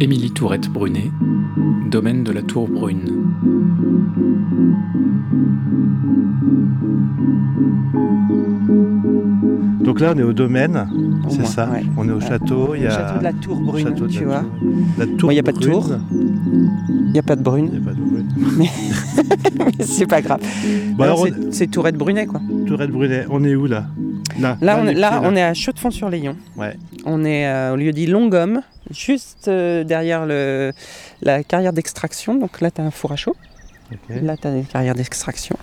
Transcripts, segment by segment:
Émilie Tourette Brunet, domaine de la Tour Brune. Donc là, on est au domaine, c'est ça ouais. On est au château. Il y a château de la Tour Brune, château de tu la vois. Tour. La il y a pas de tour. Il n'y a pas de Il brune, n'y a pas de brune. c'est pas grave. Bon, c'est- Tourette Brunet, quoi. Tourette Brunet, on est où là? Là, Là, on est, les là, pieds, on est à Chaux-de-Fonds-sur-Layon. Ouais. On est euh, au lieu dit Longhomme, juste euh, derrière le, la carrière d'extraction. Donc là, tu as un four à chaud. Là, tu as une carrière d'extraction.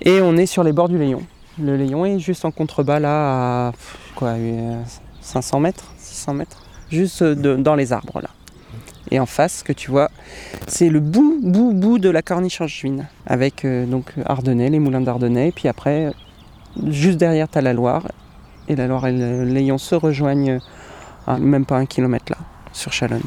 Et on est sur les bords du Layon. Le Layon est juste en contrebas, là, à quoi, euh, 500 mètres, 600 mètres, juste euh, de- dans les arbres, là. Et en face, ce que tu vois, c'est le bout, bout, bout de la corniche angevine, avec euh, donc Ardennais, les moulins d'Ardennais, et puis après, euh, juste derrière, tu as la Loire, et la Loire et le Layon se rejoignent à même pas un kilomètre là, sur Chalonne.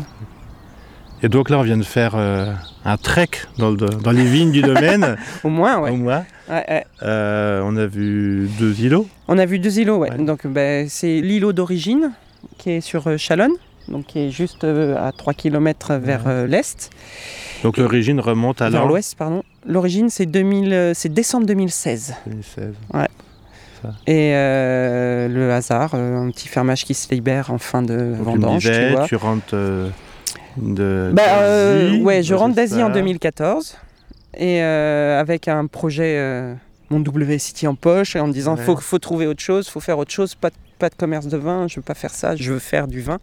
Et donc là, on vient de faire euh, un trek dans, le- dans les vignes du domaine, Au moins, ouais. au moins. Ouais, ouais. Euh, on a vu deux îlots. On a vu deux îlots, ouais. Ouais. Donc ben, c'est l'îlot d'origine qui est sur euh, Chalonne, donc qui est juste euh, à 3 km vers Ouais. euh, l'est, Donc l'origine remonte à l'ouest, pardon. L'origine c'est 2000, euh, c'est décembre 2016. 2016. Et euh, le hasard, euh, un petit fermage qui se libère en fin de Donc tu me vendange, tu disais, vois. tu rentres euh, de Bah, euh, d'Asie, ouais, je ouais, rentre d'Asie en ça. 2014 et avec un projet, mon WCT en poche, et en me disant Ouais. faut, faut trouver autre chose, faut faire autre chose, pas de, pas de commerce de vin, je veux pas faire ça, je veux faire du vin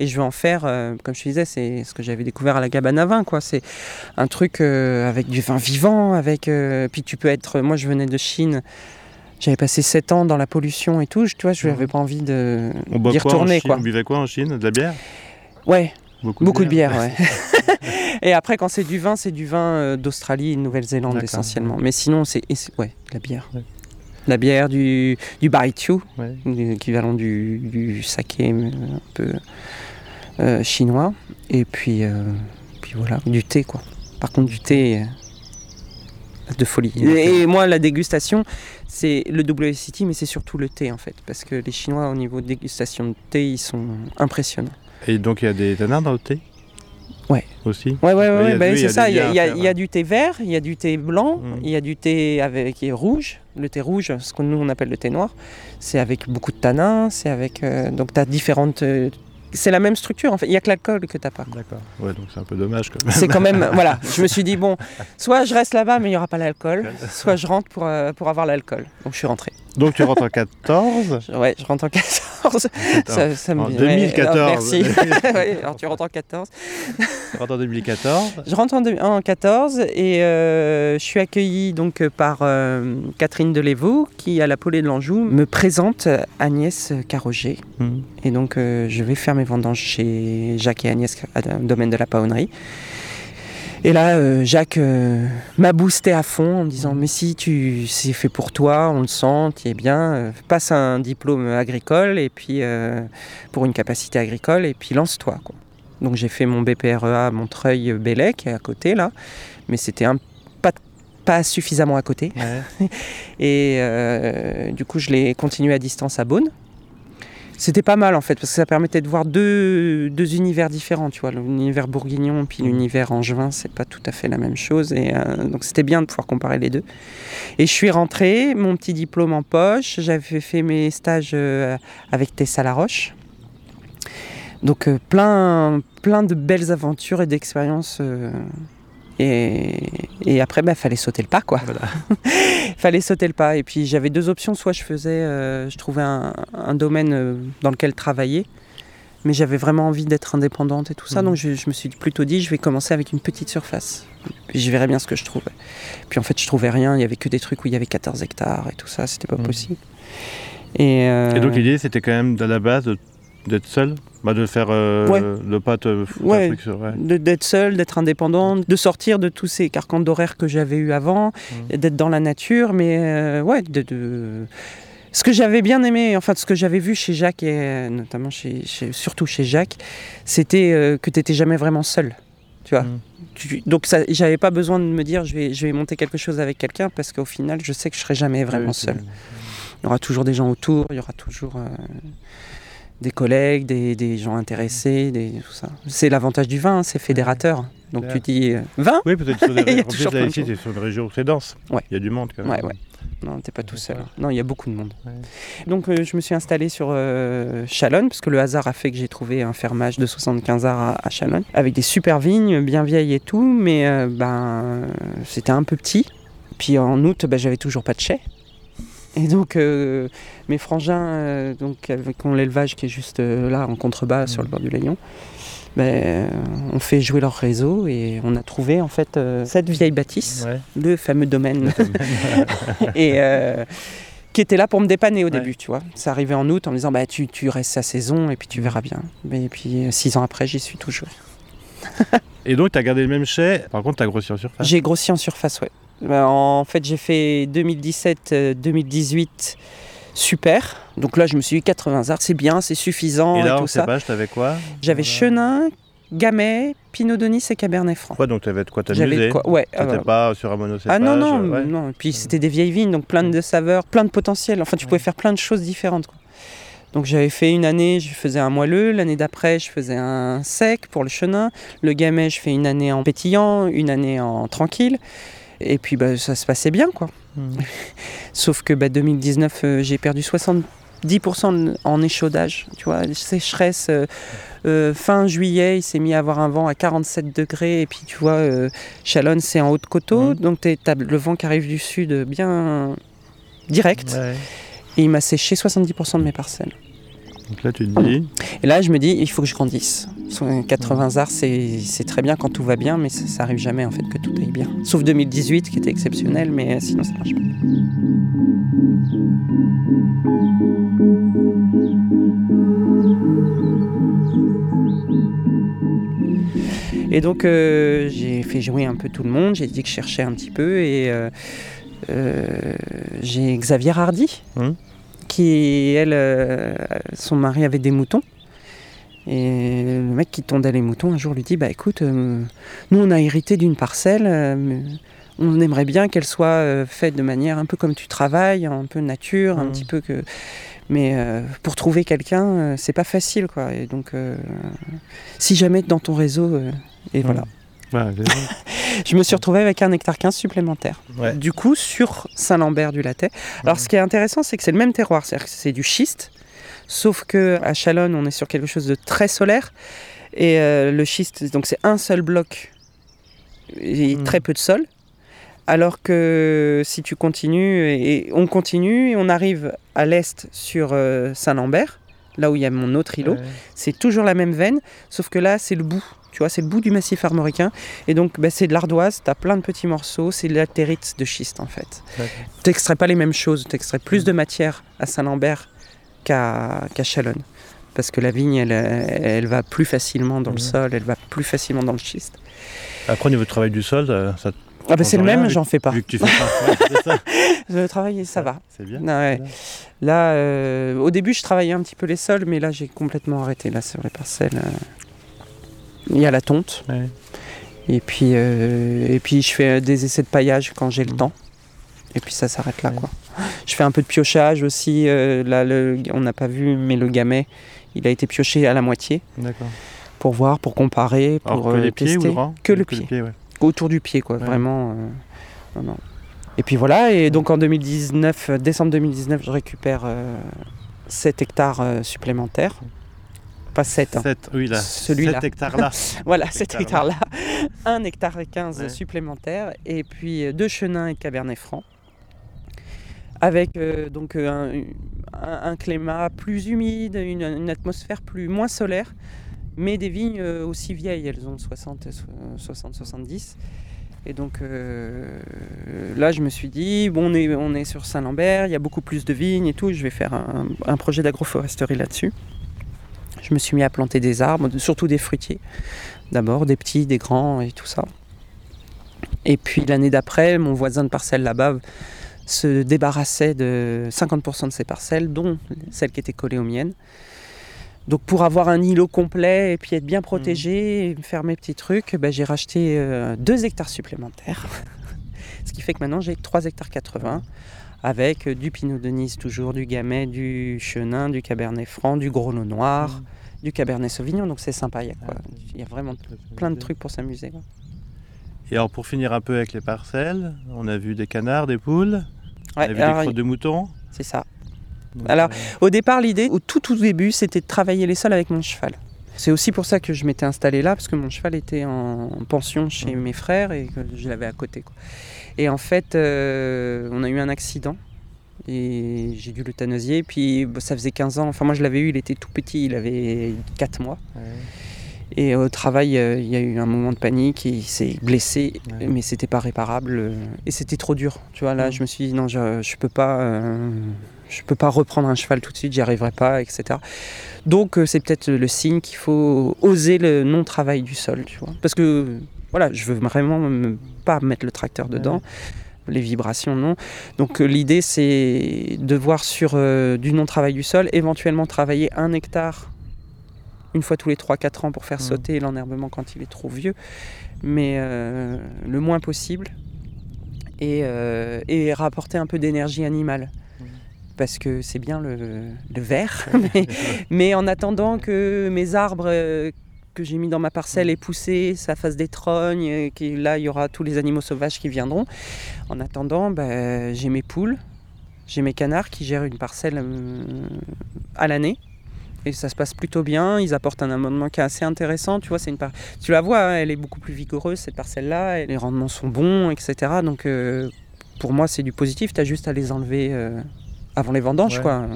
et je veux en faire, euh, comme je te disais, c'est ce que j'avais découvert à la cabane à vin, quoi. C'est un truc euh, avec du vin vivant, avec euh, puis tu peux être, moi je venais de Chine. J'avais passé 7 ans dans la pollution et tout, je- tu vois, je Mhm. n'avais pas envie de d'y retourner, quoi. On buvait quoi en Chine? De la bière? Ouais, Beaucoup, Beaucoup de bière, ouais. et après, quand c'est du vin, c'est du vin euh, d'Australie et de Nouvelle-Zélande essentiellement. Mais sinon, c'est ouais, de la bière. Ouais. La bière, du, du Ouais. l'équivalent du, du saké mais un peu euh, chinois. Et puis, euh, puis voilà, du thé, quoi. Par contre, du thé euh, de folie. Et moi, la dégustation, c'est le WCT, mais c'est surtout le thé, en fait. Parce que les Chinois, au niveau de dégustation de thé, ils sont impressionnants. Et donc il y a des tanins dans le thé Ouais. Aussi Ouais, ouais, ouais, bah, c'est ça. Il y, a- y y du thé vert, il y a du thé blanc, Mhm. il y a du thé avec, qui est rouge. Le thé rouge, ce que nous on appelle le thé noir, c'est avec beaucoup de tanins, c'est avec. euh, donc tu as différentes. euh, c'est la même structure en fait. Il n'y a que l'alcool que tu pas. D'accord. Ouais, donc c'est un peu dommage quand même. C'est quand même. voilà. Je me suis dit, bon, soit je reste là-bas mais il n'y aura pas l'alcool, soit je rentre pour, euh, pour avoir l'alcool. Donc je suis rentré. Donc tu rentres en 14 Je- Ouais, je rentre en 14. ça, ça me en vient- 2014. ouais, alors, merci. Ouais, alors tu rentres en 14. Tu rentres en 2014 Je rentre en, deux- en 14 et euh, je suis accueillie donc par euh, Catherine Delévaux qui, à la Polée de l'Anjou, me présente Agnès Carroger. Mhm. Et donc euh, je vais faire mes vendanges chez Jacques et Agnès à domaine de la paonnerie. Et là, euh, Jacques euh, m'a boosté à fond en me disant Mais si tu c'est fait pour toi, on le sent, tu es bien, euh, passe un diplôme agricole et puis pour une capacité agricole et puis lance-toi. Donc j'ai fait mon BPREA à Montreuil-Bellec qui est à côté là, mais c'était un pas, pas suffisamment à côté. Ouais. Et du coup, je l'ai continué à distance à Beaune. C'était pas mal en fait, parce que ça permettait de voir deux, deux univers différents, tu vois, l'univers bourguignon puis Mhm. l'univers angevin, c'est pas tout à fait la même chose, et euh, donc c'était bien de pouvoir comparer les deux. Et je suis rentré, mon petit diplôme en poche, j'avais fait mes stages euh, avec Tessa Laroche. Donc euh, plein, plein de belles aventures et d'expériences. Et, et après, il fallait sauter le pas, quoi. fallait sauter le pas. Et puis j'avais deux options. Soit je faisais, euh, je trouvais un, un domaine euh, dans lequel travailler, mais j'avais vraiment envie d'être indépendante et tout ça. Mhm. Donc je, je me suis plutôt dit, je vais commencer avec une petite surface. Puis je verrai bien ce que je trouvais. Puis en fait, je trouvais rien. Il y avait que des trucs où il y avait 14 hectares et tout ça. C'était pas Mhm. possible. Et, euh, Et donc l'idée c'était quand même à la base de- d'être seul bah, De faire. euh, Ouais. De pas te foutre Ouais. un truc sur. Ouais. de- d'être seule, d'être indépendante, de sortir de tous ces carcans d'horaire que j'avais eu avant, et d'être dans la nature, mais euh, ouais, de, de- ce que j'avais bien aimé, enfin ce que j'avais vu chez Jacques et euh, notamment chez, chez- surtout chez Jacques, c'était euh, que tu n'étais jamais vraiment seul. Tu vois. Tu- donc ça, j'avais pas besoin de me dire je vais, je vais monter quelque chose avec quelqu'un parce qu'au final je sais que je serai jamais vraiment Ouais, seul. Il y aura toujours des gens autour, il y aura toujours. Des collègues, des, des gens intéressés, des, tout ça. C'est l'avantage du vin, hein, c'est fédérateur. Donc tu dis euh, vin Oui, peut-être sur des choses. t'es sur une région c'est dense. Ouais. Il y a du monde quand même. Ouais, ouais. Non, t'es pas tout seul. D'accord. Non, il y a beaucoup de monde. Donc euh, je me suis installé sur euh, Chalonne, parce que le hasard a fait que j'ai trouvé un fermage de 75 arts à, à Chalonne, avec des super vignes, bien vieilles et tout, mais euh, ben, c'était un peu petit. Puis en août, ben, j'avais toujours pas de chai. Et donc euh, mes frangins, euh, donc, avec mon l'élevage qui est juste euh, là, en contrebas, sur le bord du Layon, ben, euh, on fait jouer leur réseau et on a trouvé en fait cette vieille bâtisse, Ouais. le fameux domaine et qui était là pour me dépanner au Ouais. début, tu vois. Ça arrivait en août en me disant bah tu, tu restes sa saison et puis tu verras bien. Mais puis six ans après, j'y suis toujours. Et donc, tu as gardé le même chai, par contre, tu as grossi en surface? J'ai grossi en surface, ouais. Bah, en fait, j'ai fait 2017-2018 super. Donc là, je me suis dit 80 arts, c'est bien, c'est suffisant Et et, là, tout en ça. cépage, t'avais quoi J'avais Voilà. Chenin, Gamay, Pinot Donis et Cabernet Franc. Quoi, donc t'avais de quoi t'amuser de quoi, ouais. T'étais euh, pas sur un monocépage Ah non, non, ouais. non. Et puis c'était des vieilles vignes, donc plein de saveurs, plein de potentiel. Enfin, tu pouvais faire plein de choses différentes. quoi. Donc j'avais fait une année, je faisais un moelleux. L'année d'après, je faisais un sec pour le chenin. Le gamay, je fais une année en pétillant, une année en tranquille. Et puis bah, ça se passait bien, quoi. Mhm. Sauf que bah, 2019, euh, j'ai perdu 70% en échaudage. Tu vois, sécheresse. euh, euh, fin juillet, il s'est mis à avoir un vent à 47 degrés. Et puis, tu vois, euh, Chalonne, c'est en haut de coteau. Mhm. Donc, le vent qui arrive du sud bien direct. Ouais. Et il m'a séché 70% de mes parcelles. Donc là, tu te dis, Et là, je me dis, il faut que je grandisse. Sur 80 arts, c'est très bien quand tout va bien, mais ça, ça arrive jamais en fait que tout aille bien. Sauf 2018 qui était exceptionnel, mais euh, sinon ça marche pas. Et donc euh, j'ai fait jouer un peu tout le monde, j'ai dit que je cherchais un petit peu et euh, euh, j'ai Xavier Hardy Hum. Qui elle, euh, son mari avait des moutons. Et le mec qui tondait les moutons un jour lui dit bah écoute, euh, nous on a hérité d'une parcelle, euh, on aimerait bien qu'elle soit euh, faite de manière un peu comme tu travailles, un peu nature, un Mhm. petit peu que. Mais pour trouver quelqu'un, c'est pas facile quoi. Et donc, si jamais dans ton réseau, et voilà, Ouais, je me suis retrouvé avec un hectare 15 supplémentaire. ouais. Du coup, sur Saint-Lambert du Latet. Alors, ce qui est intéressant, c'est que c'est le même terroir, c'est-à-dire que c'est du schiste, sauf que à Chalonne, on est sur quelque chose de très solaire. Et euh, le schiste, donc c'est un seul bloc et Mhm. très peu de sol. Alors que si tu continues, et, et on continue, et on arrive à l'est sur euh, Saint-Lambert, là où il y a mon autre îlot, Ouais. c'est toujours la même veine, sauf que là, c'est le bout. Tu vois, c'est le bout du massif armoricain. Et donc, bah, c'est de l'ardoise, tu as plein de petits morceaux, c'est de la territe de schiste en fait. D'accord. Tu n'extrais pas les mêmes choses, tu extrais plus de matière à Saint-Lambert qu'à qu'à Chalonne. Parce que la vigne, elle, elle va plus facilement dans le sol, elle va plus facilement dans le schiste. Après, au niveau du travail du sol, ça, Ah bah c'est le même, j'en fais pas. vu que tu fais ça, ouais, c'est ça. Le travail, ça va. C'est bien. Ah ouais. Là, euh, au début, je travaillais un petit peu les sols, mais là, j'ai complètement arrêté. Là, sur les parcelles, euh, il y a la tonte. Ouais. Et puis, euh, et puis, je fais des essais de paillage quand j'ai le Mhm. temps. Et puis, ça s'arrête là, Ouais. quoi. Je fais un peu de piochage aussi. euh, là, le- on n'a pas vu, mais le gamay, il a été pioché à la moitié D'accord. pour voir, pour comparer, pour Alors que les pieds ou tester. le Que le pied. ouais. Autour du pied, quoi. Vraiment. non, non. Et puis voilà. Et donc, en 2019, euh, décembre 2019, je récupère euh, 7 hectares euh, supplémentaires. Pas 7, hein. Oui, là. Celui-là. 7 hectares-là. Voilà, Cet 7 hectares-là. hectare-là. 1 hectare et 15 Ouais. supplémentaires. Et puis euh, deux chenins et cabernet franc. Avec euh, donc un, un- un climat plus humide, une, une atmosphère plus moins solaire, mais des vignes aussi vieilles. Elles ont 60, 70. Et donc euh, là, je me suis dit, bon, on est, sur Saint-Lambert, il y a beaucoup plus de vignes et tout. Je vais faire un, un projet d'agroforesterie là-dessus. Je me suis mis à planter des arbres, surtout des fruitiers. D'abord, des petits, des grands et tout ça. Et puis l'année d'après, mon voisin de parcelle là-bas se débarrassait de 50% de ses parcelles, dont celles qui étaient collées aux miennes. Donc pour avoir un îlot complet et puis être bien protégé et faire mes petits trucs, ben, j'ai racheté 2 hectares supplémentaires. Ce qui fait que maintenant j'ai 3 hectares 80 avec du Pinot de Nice toujours, du Gamay, du Chenin, du Cabernet Franc, du Grenache Noir, du Cabernet Sauvignon. Donc c'est sympa, il y a, quoi. Il y a vraiment plein de trucs pour s'amuser. Et alors pour finir un peu avec les parcelles, on a vu des canards, des poules, on Ouais, a vu alors, des crottes de moutons. c'est ça. Donc, Alors, euh, Au départ, l'idée, au tout tout début, c'était de travailler les sols avec mon cheval. C'est aussi pour ça que je m'étais installé là, parce que mon cheval était en pension chez mes frères et que je l'avais à côté. quoi. Et en fait, euh, on a eu un accident et j'ai dû l'euthanasier. Puis bah, ça faisait 15 ans, enfin moi je l'avais eu, il était tout petit, il avait 4 mois. ouais. Et au travail, euh, il y a eu un moment de panique, et il s'est blessé, Ouais. mais c'était pas réparable. euh, Et c'était trop dur. Tu vois, là, je me suis dit, non, je, je peux pas. Je peux pas reprendre un cheval tout de suite, j'y arriverai pas, etc. Donc euh, c'est peut-être le signe qu'il faut oser le non-travail du sol, tu vois. Parce que voilà, je veux vraiment me- pas mettre le tracteur dedans, les vibrations non. Donc euh, l'idée c'est de voir sur euh, du non-travail du sol, éventuellement travailler un hectare une fois tous les 3-4 ans pour faire Mhm. sauter l'enherbement quand il est trop vieux, mais euh, le moins possible, et, euh, et rapporter un peu d'énergie animale. Parce que c'est bien le, le vert, mais, en attendant que mes arbres euh, que j'ai mis dans ma parcelle aient poussé, ça fasse des trognes, et que là il y aura tous les animaux sauvages qui viendront. En attendant, bah, j'ai mes poules, j'ai mes canards qui gèrent une parcelle euh, à l'année. Et ça se passe plutôt bien, ils apportent un amendement qui est assez intéressant, tu vois, c'est une tu la vois, hein, elle est beaucoup plus vigoureuse cette parcelle-là, les rendements sont bons, etc. Donc euh, pour moi c'est du positif, tu as juste à les enlever euh, avant les vendanges, Ouais. quoi,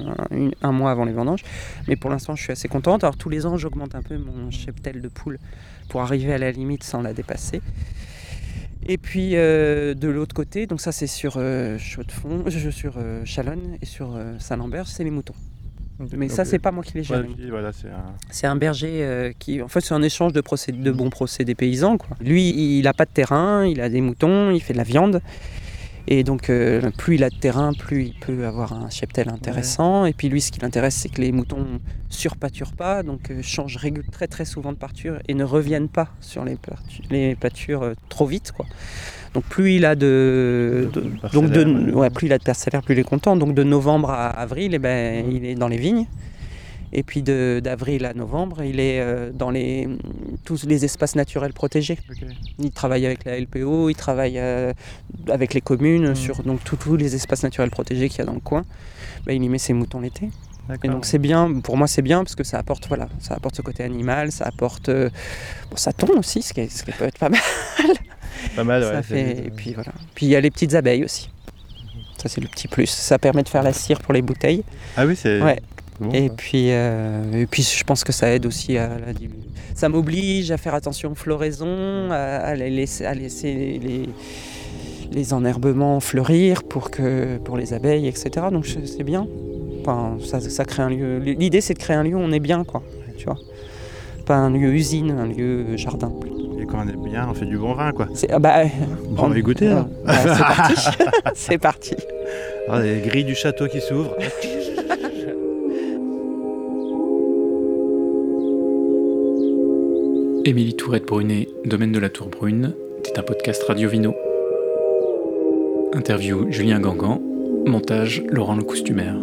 un, mois avant les vendanges. Mais pour l'instant je suis assez contente, alors tous les ans j'augmente un peu mon cheptel de poule pour arriver à la limite sans la dépasser. Et puis euh, de l'autre côté, donc ça c'est sur euh, Chaux-de-Fonds, euh, sur euh, Chalonne et sur Saint-Lambert, c'est les moutons. Mais ça Ok. c'est pas moi qui les gère. Ouais, puis voilà, c'est un... Berger qui, en fait, c'est un échange de, procédés, de bons procédés paysans. Quoi. Lui, il n'a pas de terrain, il a des moutons, il fait de la viande. Et donc, euh, plus il a de terrain, plus il peut avoir un cheptel intéressant. Et puis lui, ce qui l'intéresse, c'est que les moutons surpâturent pas, donc euh, changent régul- très très souvent de pâture et ne reviennent pas sur les, pâtu- les pâtures euh, trop vite. Quoi. Donc plus il a de, De- de- de donc de, ouais. plus il a de parcellaires, plus il est content. Donc de novembre à avril, eh ben, il est dans les vignes. Et puis de- d'avril à novembre, il est euh, dans les, tous les espaces naturels protégés. Il travaille avec la LPO, il travaille euh, avec les communes Mhm. sur donc, tous- les espaces naturels protégés qu'il y a dans le coin. Ben, il y met ses moutons l'été. Et donc c'est bien, pour moi c'est bien parce que ça apporte, voilà, ça apporte ce côté animal, ça apporte, euh, bon, ça tombe aussi, ce qui, est- ce qui peut être pas mal. pas mal, ça fait, et puis voilà. Puis il y a les petites abeilles aussi. Ça c'est le petit plus. Ça permet de faire la cire pour les bouteilles. Ah oui, c'est... Ouais. Bon, Et puis, euh, et puis je pense que ça aide aussi à la Ça m'oblige à faire attention aux floraisons, à, à les laisser, à laisser les, les enherbements fleurir pour, que, pour les abeilles, etc. Donc c'est bien. Enfin, ça, ça crée un lieu. L'idée c'est de créer un lieu où on est bien, quoi. Tu vois. Pas un lieu usine, un lieu jardin. Et quand on est bien, on fait du bon vin, quoi. C'est, ah bah, Bon, on va y goûter, euh, bah, c'est parti. c'est parti. Ah, les grilles du château qui s'ouvrent. Émilie Tourette-Brunet, Domaine de la Tour Brune, est un podcast Radio Vino. Interview Julien Gangan, montage Laurent Le Costumaire.